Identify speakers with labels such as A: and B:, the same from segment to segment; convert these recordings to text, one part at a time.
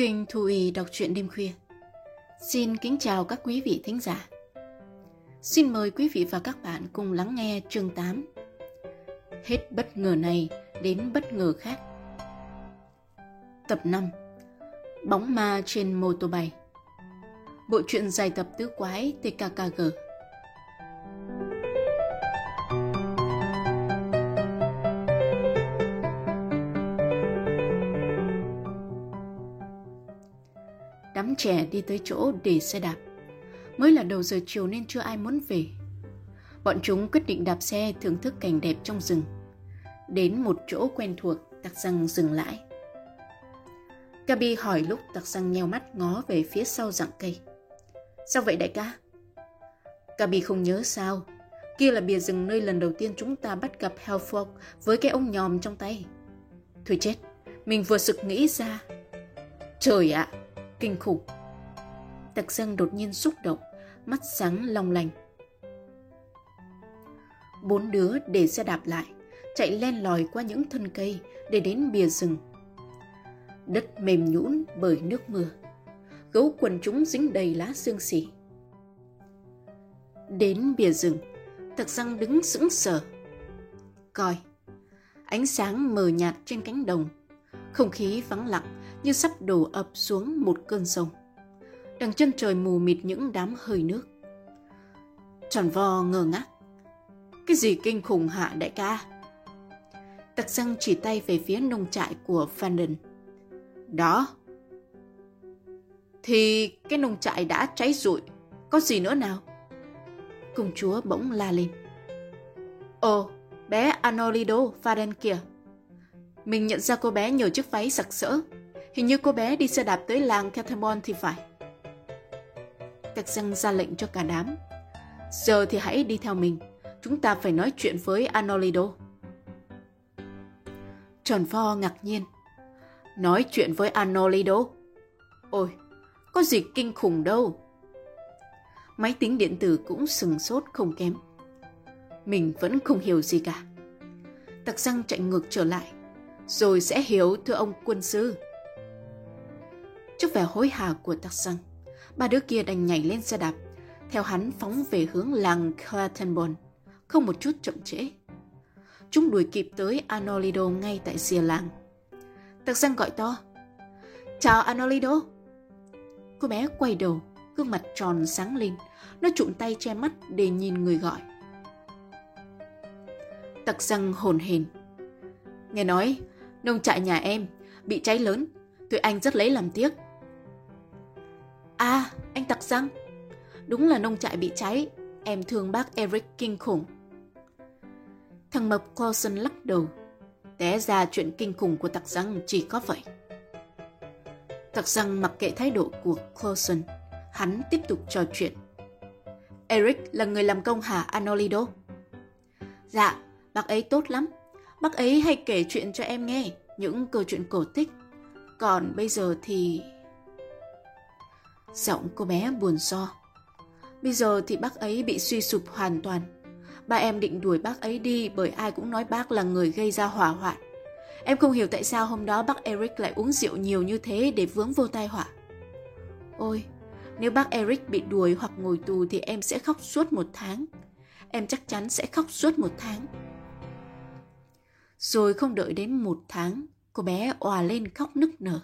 A: Kênh Thu Y đọc truyện đêm khuya. Xin kính chào các quý vị thính giả. Xin mời quý vị và các bạn cùng lắng nghe chương 8. Hết bất ngờ này đến bất ngờ khác. Tập 5. Bóng ma trên mô tô bay. Bộ truyện dài tập tứ quái TKKG. Trẻ đi tới chỗ để xe đạp. Mới là đầu giờ chiều nên chưa ai muốn về. Bọn chúng quyết định đạp xe thưởng thức cảnh đẹp trong rừng. Đến một chỗ quen thuộc, tặc răng dừng lại. Gabi hỏi lúc tặc răng nheo mắt ngó về phía sau rặng cây. Sao vậy đại ca? Gabi không nhớ sao. Kia là bìa rừng nơi lần đầu tiên chúng ta bắt gặp Hellfolk với cái ông nhòm trong tay. Thôi chết, mình vừa sực nghĩ ra. Trời ạ, kinh khủng đặc dâng đột nhiên xúc động, mắt sáng long lanh. Bốn đứa để xe đạp lại, chạy len lòi qua những thân cây để đến bìa rừng. Đất mềm nhũn bởi nước mưa. Gấu quần chúng dính đầy lá xương xỉ. Đến bìa rừng, Tặc răng đứng sững sờ. Coi, ánh sáng mờ nhạt trên cánh đồng, không khí vắng lặng như sắp đổ ập xuống một cơn sông. Đằng chân trời mù mịt những đám hơi nước. Tròn vo ngơ ngác. Cái gì kinh khủng hạ đại ca? Tặc răng chỉ tay về phía nông trại của Vanden. Đó. Thì cái nông trại đã cháy rụi. Có gì nữa nào? Công chúa bỗng la lên. Ồ, bé Anolido Varen kìa. Mình nhận ra cô bé nhờ chiếc váy sặc sỡ. Hình như cô bé đi xe đạp tới làng Catamon thì phải. Tạc răng ra lệnh cho cả đám. Giờ thì hãy đi theo mình. Chúng ta phải nói chuyện với Anolido. Tròn Pho ngạc nhiên. Nói chuyện với Anolido? Ôi, có gì kinh khủng đâu. Máy tính điện tử cũng sừng sốt không kém. Mình vẫn không hiểu gì cả. Tặc răng chạy ngược trở lại. Rồi sẽ hiểu thưa ông quân sư. Trước vẻ hối hả của tặc răng, ba đứa kia đành nhảy lên xe đạp, theo hắn phóng về hướng làng Clattenborn, không một chút chậm trễ. Chúng đuổi kịp tới Anolido ngay tại rìa làng. Tặc răng gọi to. Chào Anolido. Cô bé quay đầu, gương mặt tròn sáng lên, nó trụm tay che mắt để nhìn người gọi. Tặc răng hồn hền. Nghe nói, nông trại nhà em bị cháy lớn, tụi anh rất lấy làm tiếc. À, anh tặc răng. Đúng là nông trại bị cháy, em thương bác Eric kinh khủng. Thằng mập Coulson lắc đầu. Té ra chuyện kinh khủng của tặc răng chỉ có vậy. Tặc răng mặc kệ thái độ của Coulson, hắn tiếp tục trò chuyện. Eric là người làm công hả Anolido? Dạ, bác ấy tốt lắm. Bác ấy hay kể chuyện cho em nghe, những câu chuyện cổ tích. Còn bây giờ thì... Giọng cô bé buồn so. Bây giờ thì bác ấy bị suy sụp hoàn toàn. Ba em định đuổi bác ấy đi bởi ai cũng nói bác là người gây ra hỏa hoạn. Em không hiểu tại sao hôm đó bác Eric lại uống rượu nhiều như thế để vướng vô tai họa. Ôi, nếu bác Eric bị đuổi hoặc ngồi tù thì em sẽ khóc suốt một tháng. Em chắc chắn sẽ khóc suốt một tháng. Rồi không đợi đến một tháng, cô bé òa lên khóc nức nở.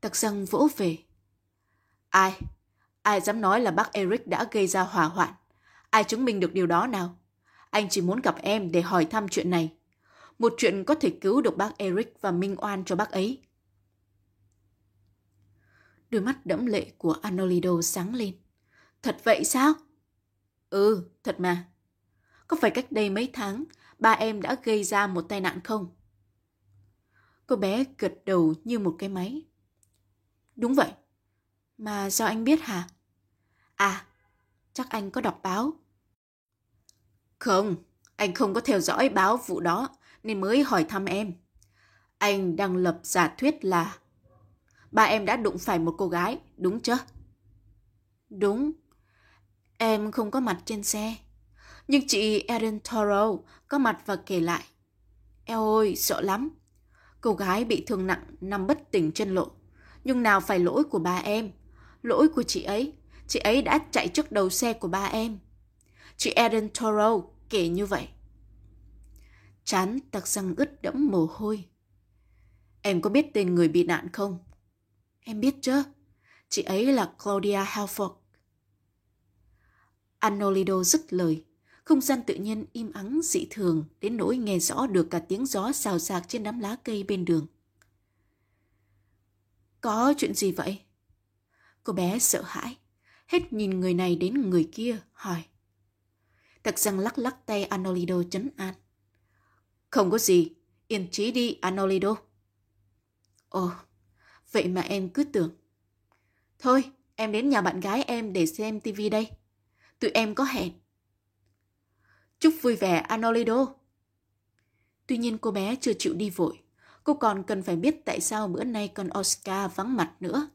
A: Tặc răng vỗ về. Ai? Ai dám nói là bác Eric đã gây ra hỏa hoạn? Ai chứng minh được điều đó nào? Anh chỉ muốn gặp em để hỏi thăm chuyện này. Một chuyện có thể cứu được bác Eric và minh oan cho bác ấy. Đôi mắt đẫm lệ của Anolido sáng lên. Thật vậy sao? Ừ, thật mà. Có phải cách đây mấy tháng ba em đã gây ra một tai nạn không? Cô bé gật đầu như một cái máy. Đúng vậy. Mà sao anh biết hả? À, chắc anh có đọc báo. Không, anh không có theo dõi báo vụ đó nên mới hỏi thăm em. Anh đang lập giả thuyết là ba em đã đụng phải một cô gái, đúng chưa? Đúng. Em không có mặt trên xe. Nhưng chị Erin Toro có mặt và kể lại. Eo ôi, sợ lắm. Cô gái bị thương nặng nằm bất tỉnh trên lộ. Nhưng nào phải lỗi của ba em. Lỗi của chị ấy. Chị ấy đã chạy trước đầu xe của ba em. Chị Eden Toro kể như vậy. Chán tặc răng ướt đẫm mồ hôi. Em có biết tên người bị nạn không? Em biết chứ. Chị ấy là Claudia Halford. Anolido dứt lời. Không gian tự nhiên im ắng dị thường đến nỗi nghe rõ được cả tiếng gió xào xạc trên đám lá cây bên đường. Có chuyện gì vậy? Cô bé sợ hãi, hết nhìn người này đến người kia, hỏi. Tặc răng lắc lắc tay Anolido chấn an. Không có gì, yên trí đi Anolido. Ồ, vậy mà em cứ tưởng. Thôi, em đến nhà bạn gái em để xem tivi đây. Tụi em có hẹn. Chúc vui vẻ Anolido. Tuy nhiên cô bé chưa chịu đi vội. Cô còn cần phải biết tại sao bữa nay con Oscar vắng mặt nữa.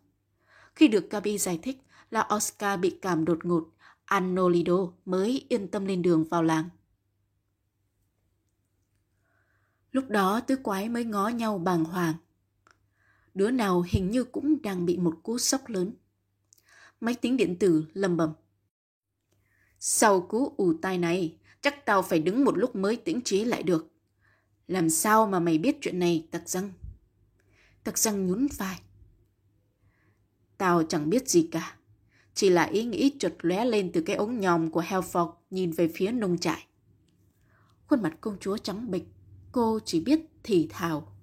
A: Khi được Gabi giải thích là Oscar bị cảm đột ngột, Anolido mới yên tâm lên đường vào làng. Lúc đó tứ quái mới ngó nhau bàng hoàng. Đứa nào hình như cũng đang bị một cú sốc lớn. Máy tính điện tử lầm bầm. Sau cú ù tai này, chắc tao phải đứng một lúc mới tĩnh trí lại được. Làm sao mà mày biết chuyện này, tặc răng? Tặc răng nhún vai. Tao chẳng biết gì cả. Chỉ là ý nghĩ chợt lóe lên từ cái ống nhòm của Helford nhìn về phía nông trại. Khuôn mặt công chúa trắng bệch, cô chỉ biết thì thào.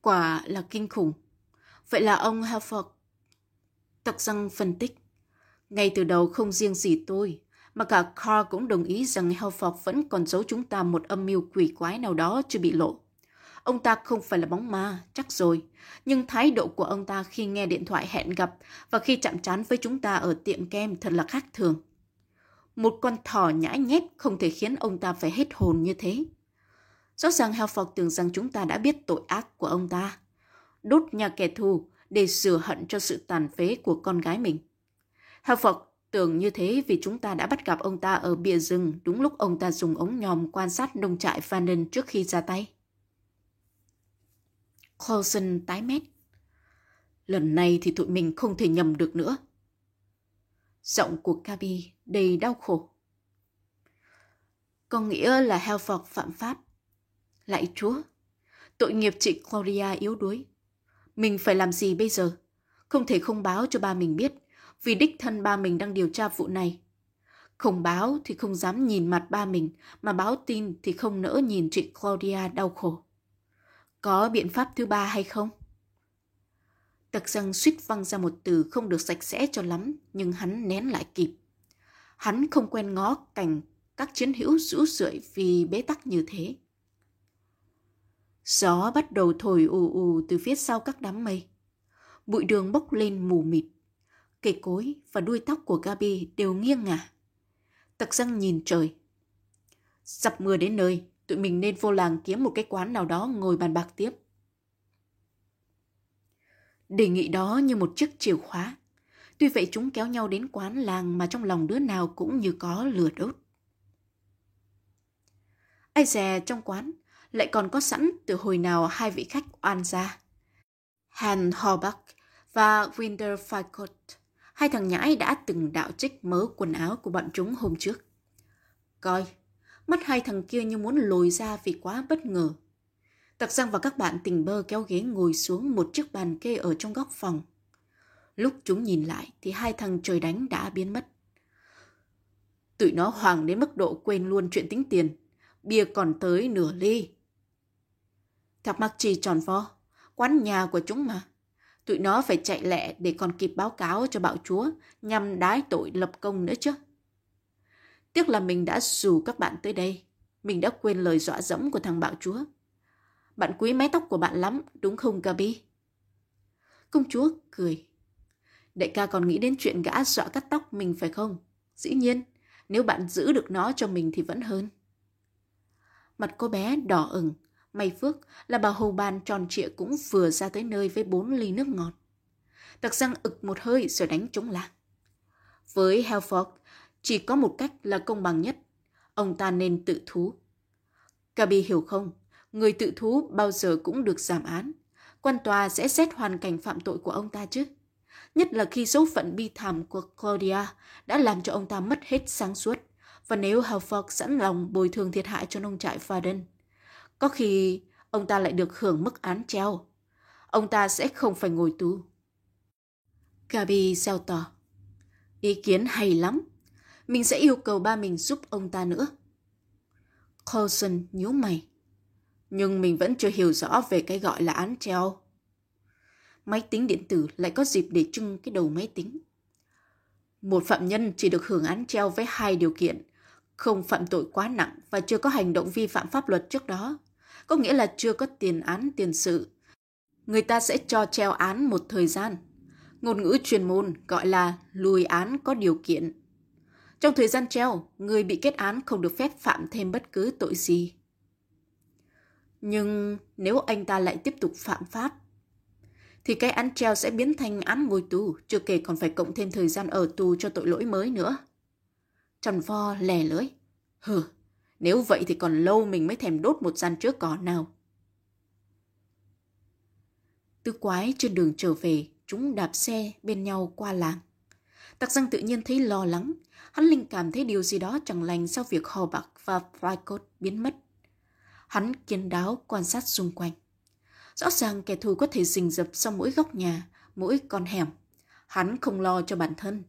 A: Quả là kinh khủng. Vậy là ông Helford. Tặc răng phân tích. Ngay từ đầu không riêng gì tôi, mà cả Carl cũng đồng ý rằng Helford vẫn còn giấu chúng ta một âm mưu quỷ quái nào đó chưa bị lộ. Ông ta không phải là bóng ma, chắc rồi. Nhưng thái độ của ông ta khi nghe điện thoại hẹn gặp và khi chạm trán với chúng ta ở tiệm kem thật là khác thường. Một con thỏ nhãi nhép không thể khiến ông ta phải hết hồn như thế. Rõ ràng Helford tưởng rằng chúng ta đã biết tội ác của ông ta. Đốt nhà kẻ thù để sửa hận cho sự tàn phế của con gái mình. Helford tưởng như thế vì chúng ta đã bắt gặp ông ta ở bìa rừng đúng lúc ông ta dùng ống nhòm quan sát nông trại Fannin trước khi ra tay. Coulson tái mét. Lần này thì tụi mình không thể nhầm được nữa. Giọng của Gabi đầy đau khổ. Có nghĩa là Helford phạm pháp. Lạy chúa, tội nghiệp chị Claudia yếu đuối. Mình phải làm gì bây giờ? Không thể không báo cho ba mình biết, vì đích thân ba mình đang điều tra vụ này. Không báo thì không dám nhìn mặt ba mình, mà báo tin thì không nỡ nhìn chị Claudia đau khổ. Có biện pháp thứ ba hay không? Tặc răng suýt văng ra một từ không được sạch sẽ cho lắm, nhưng hắn nén lại kịp. Hắn không quen ngó cảnh các chiến hữu rũ rượi vì bế tắc như thế. Gió bắt đầu thổi ù ù từ phía sau các đám mây. Bụi đường bốc lên mù mịt. Cây cối và đuôi tóc của Gabi đều nghiêng ngả. Tặc răng nhìn trời. Sập mưa đến nơi, tụi mình nên vô làng kiếm một cái quán nào đó ngồi bàn bạc tiếp. Đề nghị đó như một chiếc chìa khóa. Tuy vậy chúng kéo nhau đến quán làng mà trong lòng đứa nào cũng như có lửa đốt. Ai dè trong quán lại còn có sẵn từ hồi nào hai vị khách oan gia. Han Horbach và Winder Falcott, hai thằng nhãi đã từng đạo trích mớ quần áo của bọn chúng hôm trước. Coi, mắt hai thằng kia như muốn lồi ra vì quá bất ngờ. Tặc giang và các bạn tình bơ kéo ghế ngồi xuống một chiếc bàn kê ở trong góc phòng. Lúc chúng nhìn lại thì hai thằng trời đánh đã biến mất. Tụi nó hoàng đến mức độ quên luôn chuyện tính tiền. Bia còn tới nửa ly. Thạc mặc trì tròn vo. Quán nhà của chúng mà. Tụi nó phải chạy lẹ để còn kịp báo cáo cho bạo chúa nhằm đái tội lập công nữa chứ. Tiếc là mình đã rủ các bạn tới đây. Mình đã quên lời dọa dẫm của thằng bạo chúa. Bạn quý mái tóc của bạn lắm, đúng không Gabi? Công chúa cười. Đại ca còn nghĩ đến chuyện gã dọa cắt tóc mình phải không? Dĩ nhiên, nếu bạn giữ được nó cho mình thì vẫn hơn. Mặt cô bé đỏ ửng, may phước là bà hầu bàn tròn trịa cũng vừa ra tới nơi với bốn ly nước ngọt. Tặc răng ực một hơi rồi đánh trống lạc. Với Helford, chỉ có một cách là công bằng nhất. Ông ta nên tự thú. Kabi hiểu không? Người tự thú bao giờ cũng được giảm án. quan tòa sẽ xét hoàn cảnh phạm tội của ông ta chứ. Nhất là khi số phận bi thảm của Claudia đã làm cho ông ta mất hết sáng suốt. Và nếu Halford sẵn lòng bồi thường thiệt hại cho nông trại Faden, có khi ông ta lại được hưởng mức án treo. Ông ta sẽ không phải ngồi tù. Gabi gieo tỏ. Ý kiến hay lắm. Mình sẽ yêu cầu ba mình giúp ông ta nữa. Coulson nhíu mày. Nhưng mình vẫn chưa hiểu rõ về cái gọi là án treo. Máy tính điện tử lại có dịp để trưng cái đầu máy tính. Một phạm nhân chỉ được hưởng án treo với hai điều kiện. Không phạm tội quá nặng và chưa có hành động vi phạm pháp luật trước đó. Có nghĩa là chưa có tiền án, tiền sự. Người ta sẽ cho treo án một thời gian. Ngôn ngữ chuyên môn gọi là lùi án có điều kiện. Trong thời gian treo, người bị kết án không được phép phạm thêm bất cứ tội gì. Nhưng nếu anh ta lại tiếp tục phạm pháp, thì cái án treo sẽ biến thành án ngồi tù, chưa kể còn phải cộng thêm thời gian ở tù cho tội lỗi mới nữa. Trần vo lè lưỡi. Hừ, nếu vậy thì còn lâu mình mới thèm đốt một gian trước cỏ nào. Tứ quái trên đường trở về, chúng đạp xe bên nhau qua làng. Tạc răng tự nhiên thấy lo lắng. Hắn linh cảm thấy điều gì đó chẳng lành sau việc Hò Bạc và Flycott biến mất. Hắn kiên đáo quan sát xung quanh. Rõ ràng kẻ thù có thể rình rập sau mỗi góc nhà, mỗi con hẻm. Hắn không lo cho bản thân.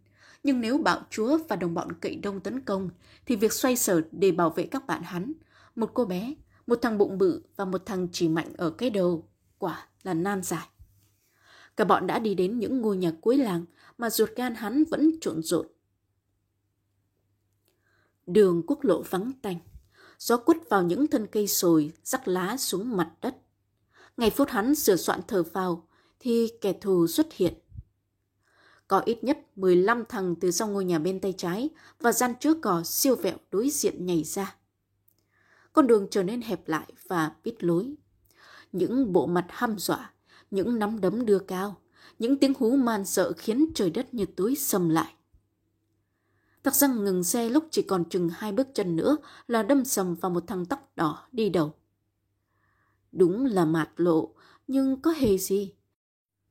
A: Nhưng nếu bạo chúa và đồng bọn cậy đông tấn công, thì việc xoay sở để bảo vệ các bạn hắn, một cô bé, một thằng bụng bự và một thằng chỉ mạnh ở cái đầu, quả là nan giải. Cả bọn đã đi đến những ngôi nhà cuối làng mà ruột gan hắn vẫn trộn rộn. Đường quốc lộ vắng tanh, gió quất vào những thân cây sồi, rắc lá xuống mặt đất. Ngày phút hắn sửa soạn thở phào, thì kẻ thù xuất hiện. Có ít nhất 15 thằng từ sau ngôi nhà bên tay trái và gian trước cỏ siêu vẹo đối diện nhảy ra. Con đường trở nên hẹp lại và bít lối. Những bộ mặt hăm dọa, những nắm đấm đưa cao, những tiếng hú man sợ khiến trời đất như túi sầm lại. tắc răng ngừng xe lúc chỉ còn chừng hai bước chân nữa là đâm sầm vào một thằng tóc đỏ đi đầu. Đúng là mạt lộ, nhưng có hề gì.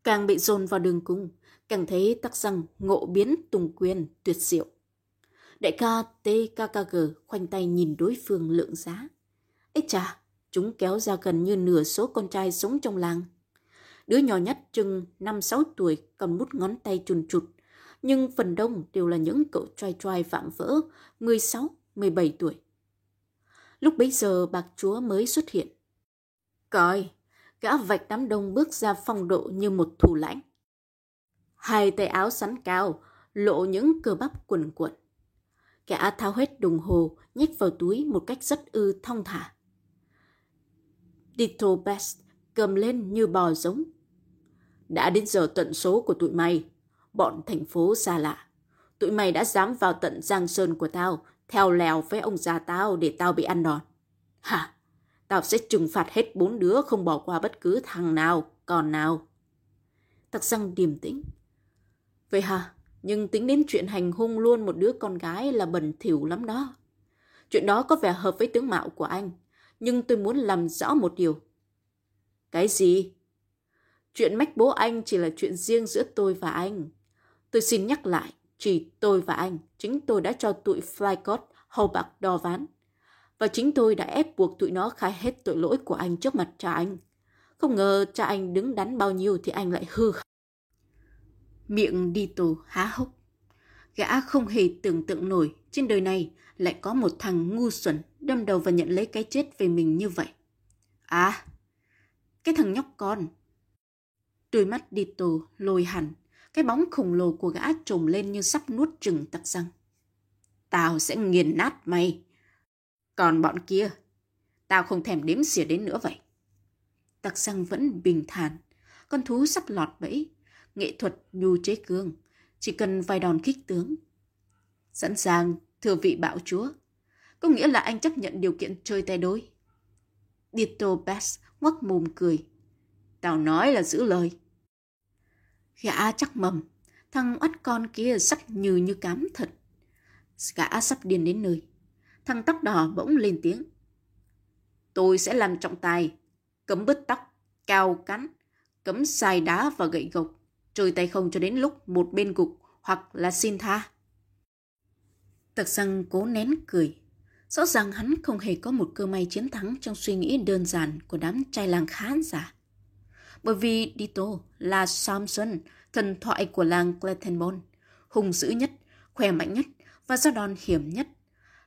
A: Càng bị dồn vào đường cùng càng thấy tắc răng ngộ biến tùng quyền tuyệt diệu. Đại ca TKKG khoanh tay nhìn đối phương lượng giá. Ê chà, chúng kéo ra gần như nửa số con trai sống trong làng. Đứa nhỏ nhất chừng 5-6 tuổi cầm bút ngón tay chùn chụt, nhưng phần đông đều là những cậu trai trai vạm vỡ 16-17 tuổi. Lúc bấy giờ bạc chúa mới xuất hiện. Coi, gã vạch đám đông bước ra phong độ như một thủ lãnh. Hai tay áo sắn cao, lộ những cơ bắp quần quận. Gã tháo hết đồng hồ, nhét vào túi một cách rất ư thong thả. Ditto Best cầm lên như bò giống. Đã đến giờ tận số của tụi mày, bọn thành phố xa lạ. Tụi mày đã dám vào tận Giang Sơn của tao, theo lèo với ông già tao để tao bị ăn đòn. Hả? Tao sẽ trừng phạt hết bốn đứa không bỏ qua bất cứ thằng nào, còn nào. Tặc răng điềm tĩnh. Vậy hả? Nhưng tính đến chuyện hành hung luôn một đứa con gái là bẩn thỉu lắm đó. Chuyện đó có vẻ hợp với tướng mạo của anh. Nhưng tôi muốn làm rõ một điều. Cái gì? Chuyện mách bố anh chỉ là chuyện riêng giữa tôi và anh. Tôi xin nhắc lại, chỉ tôi và anh, chính tôi đã cho tụi Flycott hầu bạc đo ván. Và chính tôi đã ép buộc tụi nó khai hết tội lỗi của anh trước mặt cha anh. Không ngờ cha anh đứng đắn bao nhiêu thì anh lại hư. Miệng đi tù há hốc. Gã không hề tưởng tượng nổi trên đời này lại có một thằng ngu xuẩn đâm đầu và nhận lấy cái chết về mình như vậy. À, cái thằng nhóc con. Đôi mắt đi tù lồi hẳn, cái bóng khổng lồ của gã trồm lên như sắp nuốt chừng tặc răng. Tao sẽ nghiền nát mày. Còn bọn kia, tao không thèm đếm xỉa đến nữa vậy. Tặc răng vẫn bình thản, con thú sắp lọt bẫy, nghệ thuật nhu chế cương, chỉ cần vài đòn kích tướng. Sẵn sàng, thưa vị bạo chúa. Có nghĩa là anh chấp nhận điều kiện chơi tay đôi. Dito Bass ngoắc mồm cười. Tao nói là giữ lời. Gã chắc mầm, thằng oắt con kia sắc như như cám thật. Gã sắp điên đến nơi. Thằng tóc đỏ bỗng lên tiếng. Tôi sẽ làm trọng tài, cấm bứt tóc, cao cắn, cấm xài đá và gậy gộc, trôi tay không cho đến lúc một bên gục hoặc là xin tha. Tặc răng cố nén cười. Rõ ràng hắn không hề có một cơ may chiến thắng trong suy nghĩ đơn giản của đám trai làng khán giả. Bởi vì Dito là Samson, thần thoại của làng Claytonbone, hùng dữ nhất, khỏe mạnh nhất và ra đòn hiểm nhất.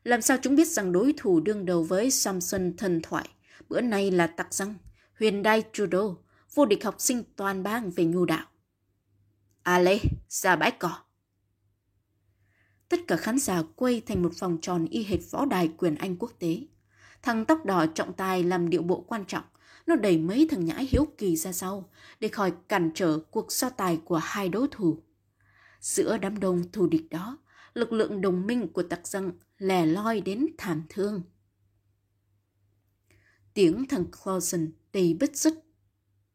A: Làm sao chúng biết rằng đối thủ đương đầu với Samson thần thoại bữa nay là tặc răng, huyền đai judo, vô địch học sinh toàn bang về nhu đạo. Ale, ra bãi cỏ. Tất cả khán giả quay thành một vòng tròn y hệt võ đài quyền Anh quốc tế. Thằng tóc đỏ trọng tài làm điệu bộ quan trọng. Nó đẩy mấy thằng nhãi hiếu kỳ ra sau để khỏi cản trở cuộc so tài của hai đối thủ. Giữa đám đông thù địch đó, lực lượng đồng minh của tặc răng lẻ loi đến thảm thương. Tiếng thằng Clausen đầy bứt rứt.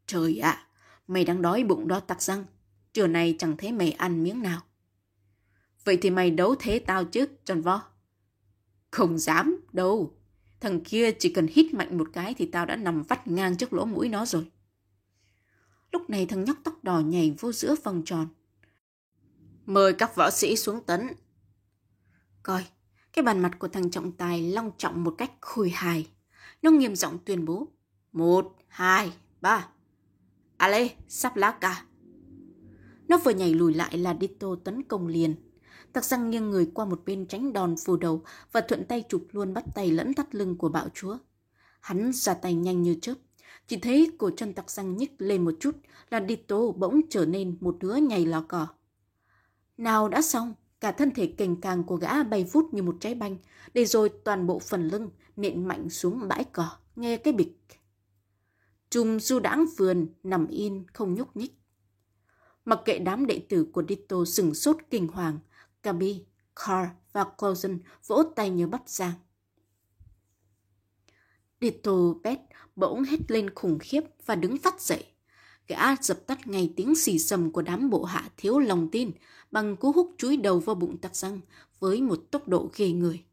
A: Trời ạ, mày đang đói bụng đó tặc răng. Trưa nay chẳng thấy mày ăn miếng nào. Vậy thì mày đấu thế tao chứ, Tròn Vo? Không dám, đâu. Thằng kia chỉ cần hít mạnh một cái thì tao đã nằm vắt ngang trước lỗ mũi nó rồi. Lúc này thằng nhóc tóc đỏ nhảy vô giữa vòng tròn. Mời các võ sĩ xuống tấn. Coi, cái bàn mặt của thằng trọng tài long trọng một cách khôi hài. Nó nghiêm giọng tuyên bố. Một, hai, ba. Ale, sắp lá cả. Nó vừa nhảy lùi lại là Ditto tấn công liền. Tặc răng nghiêng người qua một bên tránh đòn phù đầu và thuận tay chụp luôn bắt tay lẫn thắt lưng của bạo chúa. Hắn ra tay nhanh như chớp. Chỉ thấy cổ chân tặc răng nhích lên một chút là Ditto bỗng trở nên một đứa nhảy lò cỏ. Nào đã xong, cả thân thể cành càng của gã bay vút như một trái banh, để rồi toàn bộ phần lưng nện mạnh xuống bãi cỏ, nghe cái bịch. Trùm du đãng vườn nằm in không nhúc nhích. Mặc kệ đám đệ tử của Ditto sừng sốt kinh hoàng, Gabi, Carl và Clausen vỗ tay như bắt giang. Ditto Beth bỗng hét lên khủng khiếp và đứng phát dậy. Gã dập tắt ngay tiếng xì sầm của đám bộ hạ thiếu lòng tin bằng cú húc chúi đầu vào bụng tặc răng với một tốc độ ghê người.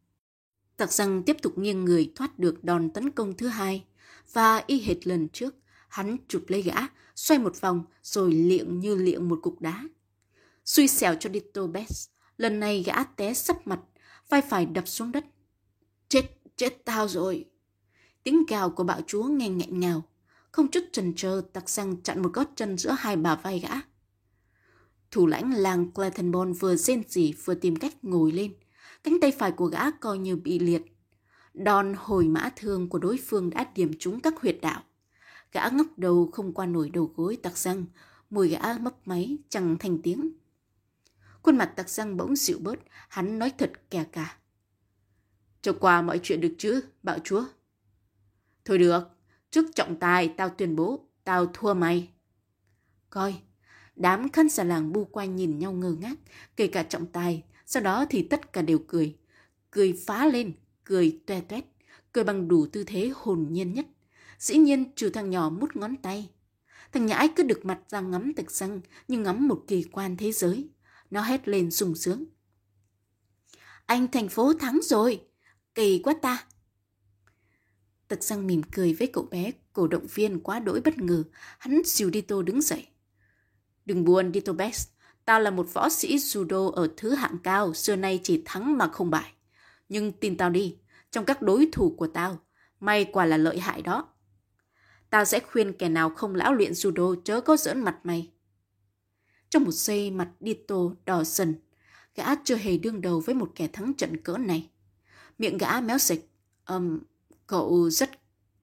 A: Tặc răng tiếp tục nghiêng người thoát được đòn tấn công thứ hai và y hệt lần trước, hắn chụp lấy gã, xoay một vòng rồi liệng như liệng một cục đá. Xui xẻo cho Ditto Bess, lần này gã té sấp mặt, vai phải đập xuống đất. Chết, chết tao rồi. Tiếng gào của bạo chúa nghe nghẹn ngào, không chút chần chờ tặc răng chặn một gót chân giữa hai bà vai gã. Thủ lãnh làng Claytonbon vừa rên rỉ vừa tìm cách ngồi lên. Cánh tay phải của gã coi như bị liệt. Đòn hồi mã thương của đối phương đã điểm trúng các huyệt đạo. Gã ngóc đầu không qua nổi đầu gối tặc răng, mùi gã mấp máy chẳng thành tiếng. Khuôn mặt tặc răng bỗng dịu bớt, hắn nói thật kè cả. Cho qua mọi chuyện được chứ, bạo chúa. Thôi được, trước trọng tài tao tuyên bố, tao thua mày. Coi, đám khăn xà làng bu quanh nhìn nhau ngơ ngác, kể cả trọng tài, sau đó thì tất cả đều cười. Cười phá lên, cười toe toét, cười bằng đủ tư thế hồn nhiên nhất. Dĩ nhiên trừ thằng nhỏ mút ngón tay. Thằng nhãi cứ được mặt ra ngắm tịch răng như ngắm một kỳ quan thế giới. Nó hét lên sung sướng. Anh thành phố thắng rồi. Kỳ quá ta. Tật răng mỉm cười với cậu bé, cổ động viên quá đỗi bất ngờ. Hắn dìu Dito đứng dậy. Đừng buồn Dito Best. Tao là một võ sĩ judo ở thứ hạng cao, xưa nay chỉ thắng mà không bại. Nhưng tin tao đi, trong các đối thủ của tao, may quả là lợi hại đó. Tao sẽ khuyên kẻ nào không lão luyện judo chớ có giỡn mặt mày. Trong một giây mặt Dito đỏ dần, gã chưa hề đương đầu với một kẻ thắng trận cỡ này. Miệng gã méo sạch. Um, cậu rất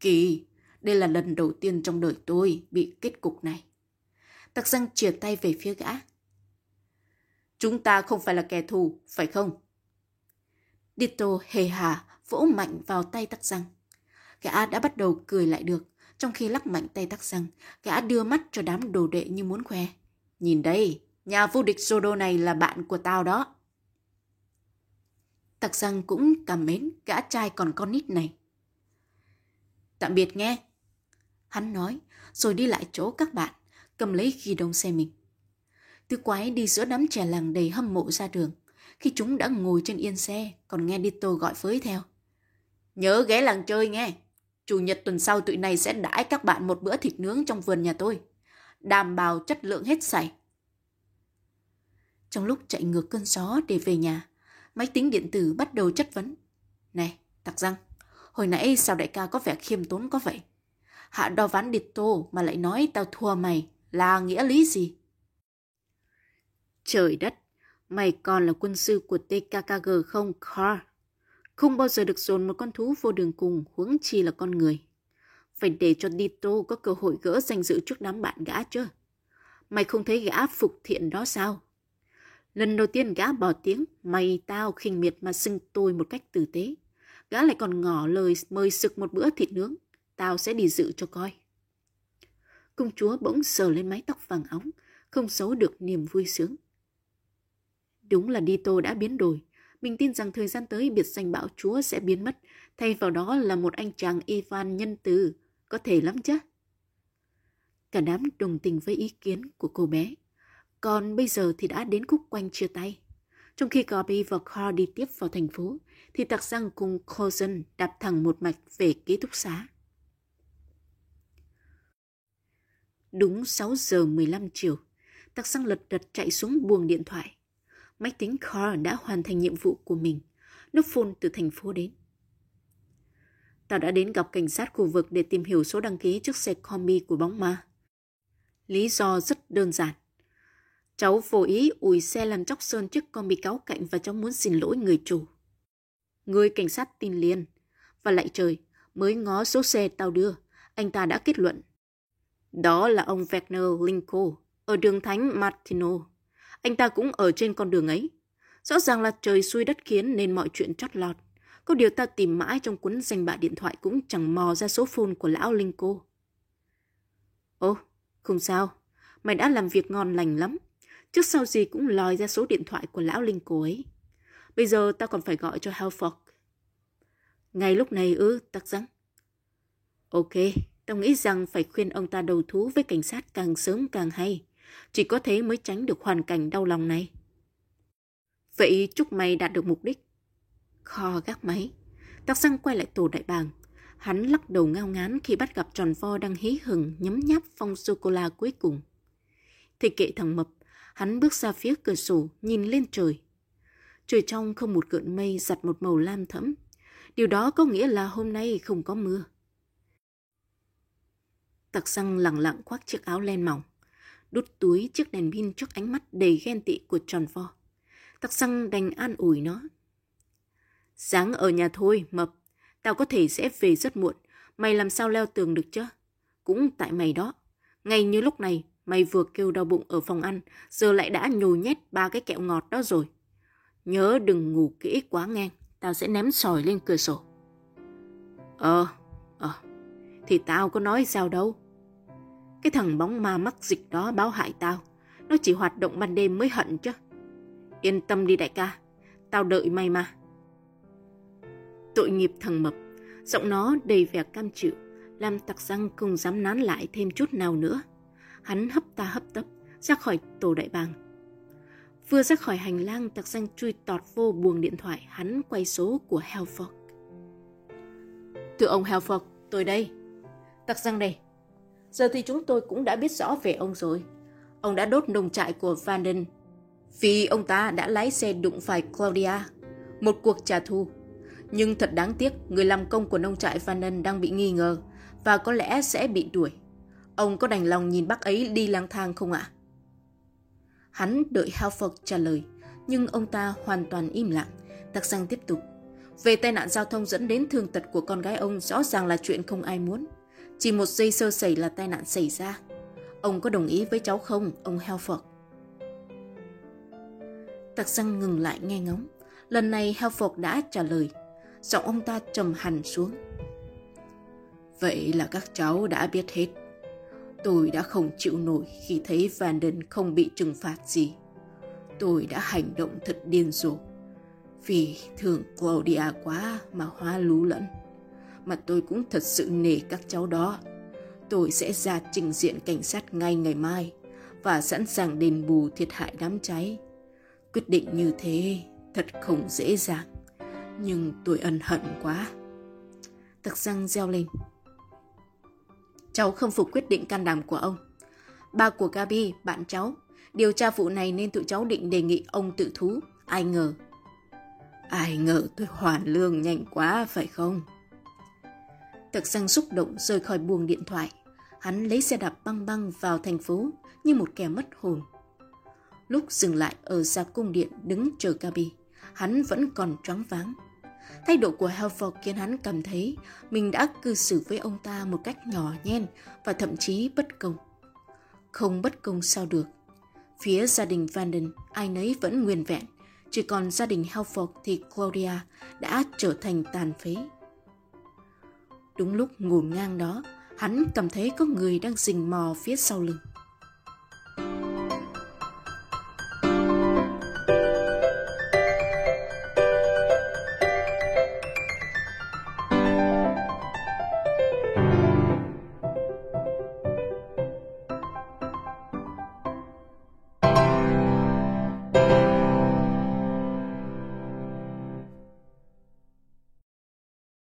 A: kỳ. Đây là lần đầu tiên trong đời tôi bị kết cục này. Tạc răng chìa tay về phía gã. Chúng ta không phải là kẻ thù, phải không? Ditto hề hà vỗ mạnh vào tay tắc răng. Gã đã bắt đầu cười lại được, trong khi lắc mạnh tay tắc răng, gã đưa mắt cho đám đồ đệ như muốn khoe. Nhìn đây, nhà vô địch Sodo này là bạn của tao đó. Tặc răng cũng cảm mến gã trai còn con nít này. Tạm biệt nghe. Hắn nói, rồi đi lại chỗ các bạn, cầm lấy ghi đông xe mình. Tứ quái đi giữa đám trẻ làng đầy hâm mộ ra đường. Khi chúng đã ngồi trên yên xe, còn nghe Dito gọi với theo. Nhớ ghé làng chơi nghe. Chủ nhật tuần sau tụi này sẽ đãi các bạn một bữa thịt nướng trong vườn nhà tôi đảm bảo chất lượng hết sảy. Trong lúc chạy ngược cơn gió để về nhà, máy tính điện tử bắt đầu chất vấn. Này, tặc răng, hồi nãy sao đại ca có vẻ khiêm tốn có vậy? Hạ đo ván điệt tô mà lại nói tao thua mày là nghĩa lý gì? Trời đất, mày còn là quân sư của TKKG không, Carl? Không bao giờ được dồn một con thú vô đường cùng, huống chi là con người. Phải để cho Nito có cơ hội gỡ danh dự trước đám bạn gã chứ. Mày không thấy gã phục thiện đó sao? Lần đầu tiên gã bỏ tiếng, mày tao khinh miệt mà xưng tôi một cách tử tế. Gã lại còn ngỏ lời mời sực một bữa thịt nướng. Tao sẽ đi dự cho coi. Công chúa bỗng sờ lên mái tóc vàng óng, không giấu được niềm vui sướng. Đúng là Dito đã biến đổi. Mình tin rằng thời gian tới biệt danh bão chúa sẽ biến mất, thay vào đó là một anh chàng Ivan nhân từ, có thể lắm chứ. Cả đám đồng tình với ý kiến của cô bé. Còn bây giờ thì đã đến khúc quanh chia tay. Trong khi Gobi và Carl đi tiếp vào thành phố, thì Tạc Giang cùng Cousin đạp thẳng một mạch về ký túc xá. Đúng 6 giờ 15 chiều, Tạc Giang lật đật chạy xuống buồng điện thoại. Máy tính Carl đã hoàn thành nhiệm vụ của mình. Nó phone từ thành phố đến. Tao đã đến gặp cảnh sát khu vực để tìm hiểu số đăng ký chiếc xe combi của bóng ma. Lý do rất đơn giản. Cháu vô ý ủi xe làm chóc sơn chiếc combi cáo cạnh và cháu muốn xin lỗi người chủ. Người cảnh sát tin liền. Và lại trời, mới ngó số xe tao đưa, anh ta đã kết luận. Đó là ông Wagner Linko, ở đường Thánh Martino. Anh ta cũng ở trên con đường ấy. Rõ ràng là trời xui đất khiến nên mọi chuyện chót lọt. Có điều ta tìm mãi trong cuốn danh bạ điện thoại cũng chẳng mò ra số phone của lão Linh cô. Ồ, không sao. Mày đã làm việc ngon lành lắm. Trước sau gì cũng lòi ra số điện thoại của lão Linh cô ấy. Bây giờ ta còn phải gọi cho Halford. Ngay lúc này ư, tắc răng. Ok, tao nghĩ rằng phải khuyên ông ta đầu thú với cảnh sát càng sớm càng hay. Chỉ có thế mới tránh được hoàn cảnh đau lòng này. Vậy chúc mày đạt được mục đích. Kho gác máy. Tắc xăng quay lại tổ đại bàng. Hắn lắc đầu ngao ngán khi bắt gặp tròn vo đang hí hừng nhấm nháp phong sô-cô-la cuối cùng. Thì kệ thằng mập, hắn bước ra phía cửa sổ, nhìn lên trời. Trời trong không một gợn mây giặt một màu lam thẫm. Điều đó có nghĩa là hôm nay không có mưa. Tặc xăng lặng lặng khoác chiếc áo len mỏng, đút túi chiếc đèn pin trước ánh mắt đầy ghen tị của tròn vo. Tặc xăng đành an ủi nó. Ráng ở nhà thôi, mập. Tao có thể sẽ về rất muộn. Mày làm sao leo tường được chứ? Cũng tại mày đó. Ngay như lúc này, mày vừa kêu đau bụng ở phòng ăn, giờ lại đã nhồi nhét ba cái kẹo ngọt đó rồi. Nhớ đừng ngủ kỹ quá ngang, tao sẽ ném sỏi lên cửa sổ. Ờ, ờ, thì tao có nói sao đâu. Cái thằng bóng ma mắc dịch đó báo hại tao. Nó chỉ hoạt động ban đêm mới hận chứ. Yên tâm đi đại ca, tao đợi mày mà. Tội nghiệp thằng mập, giọng nó đầy vẻ cam chịu, làm tặc răng không dám nán lại thêm chút nào nữa. Hắn hấp ta hấp tấp, ra khỏi tổ đại bàng. Vừa ra khỏi hành lang, tặc răng chui tọt vô buồng điện thoại, hắn quay số của Helford. Thưa ông Helford, tôi đây. Tặc răng đây. Giờ thì chúng tôi cũng đã biết rõ về ông rồi. Ông đã đốt nông trại của Vanden vì ông ta đã lái xe đụng phải Claudia. Một cuộc trả thù. Nhưng thật đáng tiếc, người làm công của nông trại Vanden đang bị nghi ngờ và có lẽ sẽ bị đuổi. Ông có đành lòng nhìn bác ấy đi lang thang không ạ? Hắn đợi Halford trả lời, nhưng ông ta hoàn toàn im lặng. Tạc Giang tiếp tục. Về tai nạn giao thông dẫn đến thương tật của con gái ông rõ ràng là chuyện không ai muốn. Chỉ một giây sơ sẩy là tai nạn xảy ra. Ông có đồng ý với cháu không, ông Halford? Tạc Giang ngừng lại nghe ngóng. Lần này Halford đã trả lời. Giọng ông ta trầm hẳn xuống. Vậy là các cháu đã biết hết. Tôi đã không chịu nổi khi thấy Vanden không bị trừng phạt gì. Tôi đã hành động thật điên rồ. Vì thường Claudia quá mà hóa lú lẫn. Mà tôi cũng thật sự nể các cháu đó. Tôi sẽ ra trình diện cảnh sát ngay ngày mai và sẵn sàng đền bù thiệt hại đám cháy. Quyết định như thế thật không dễ dàng. Nhưng tôi ân hận quá. Tặc răng reo lên. Cháu không phục quyết định can đảm của ông. Ba của Gabi, bạn cháu. Điều tra vụ này nên tụi cháu định đề nghị ông tự thú. Ai ngờ. Ai ngờ tôi hoàn lương nhanh quá phải không? Tật răng xúc động rời khỏi buồng điện thoại. Hắn lấy xe đạp băng băng vào thành phố như một kẻ mất hồn. Lúc dừng lại ở ra cung điện đứng chờ Gabi, hắn vẫn còn choáng váng. Thái độ của Halford khiến hắn cảm thấy mình đã cư xử với ông ta một cách nhỏ nhen và thậm chí bất công. Không bất công sao được. Phía gia đình Vanden ai nấy vẫn nguyên vẹn, chỉ còn gia đình Halford thì Claudia đã trở thành tàn phế. Đúng lúc ngủ ngang đó, hắn cảm thấy có người đang rình mò phía sau lưng.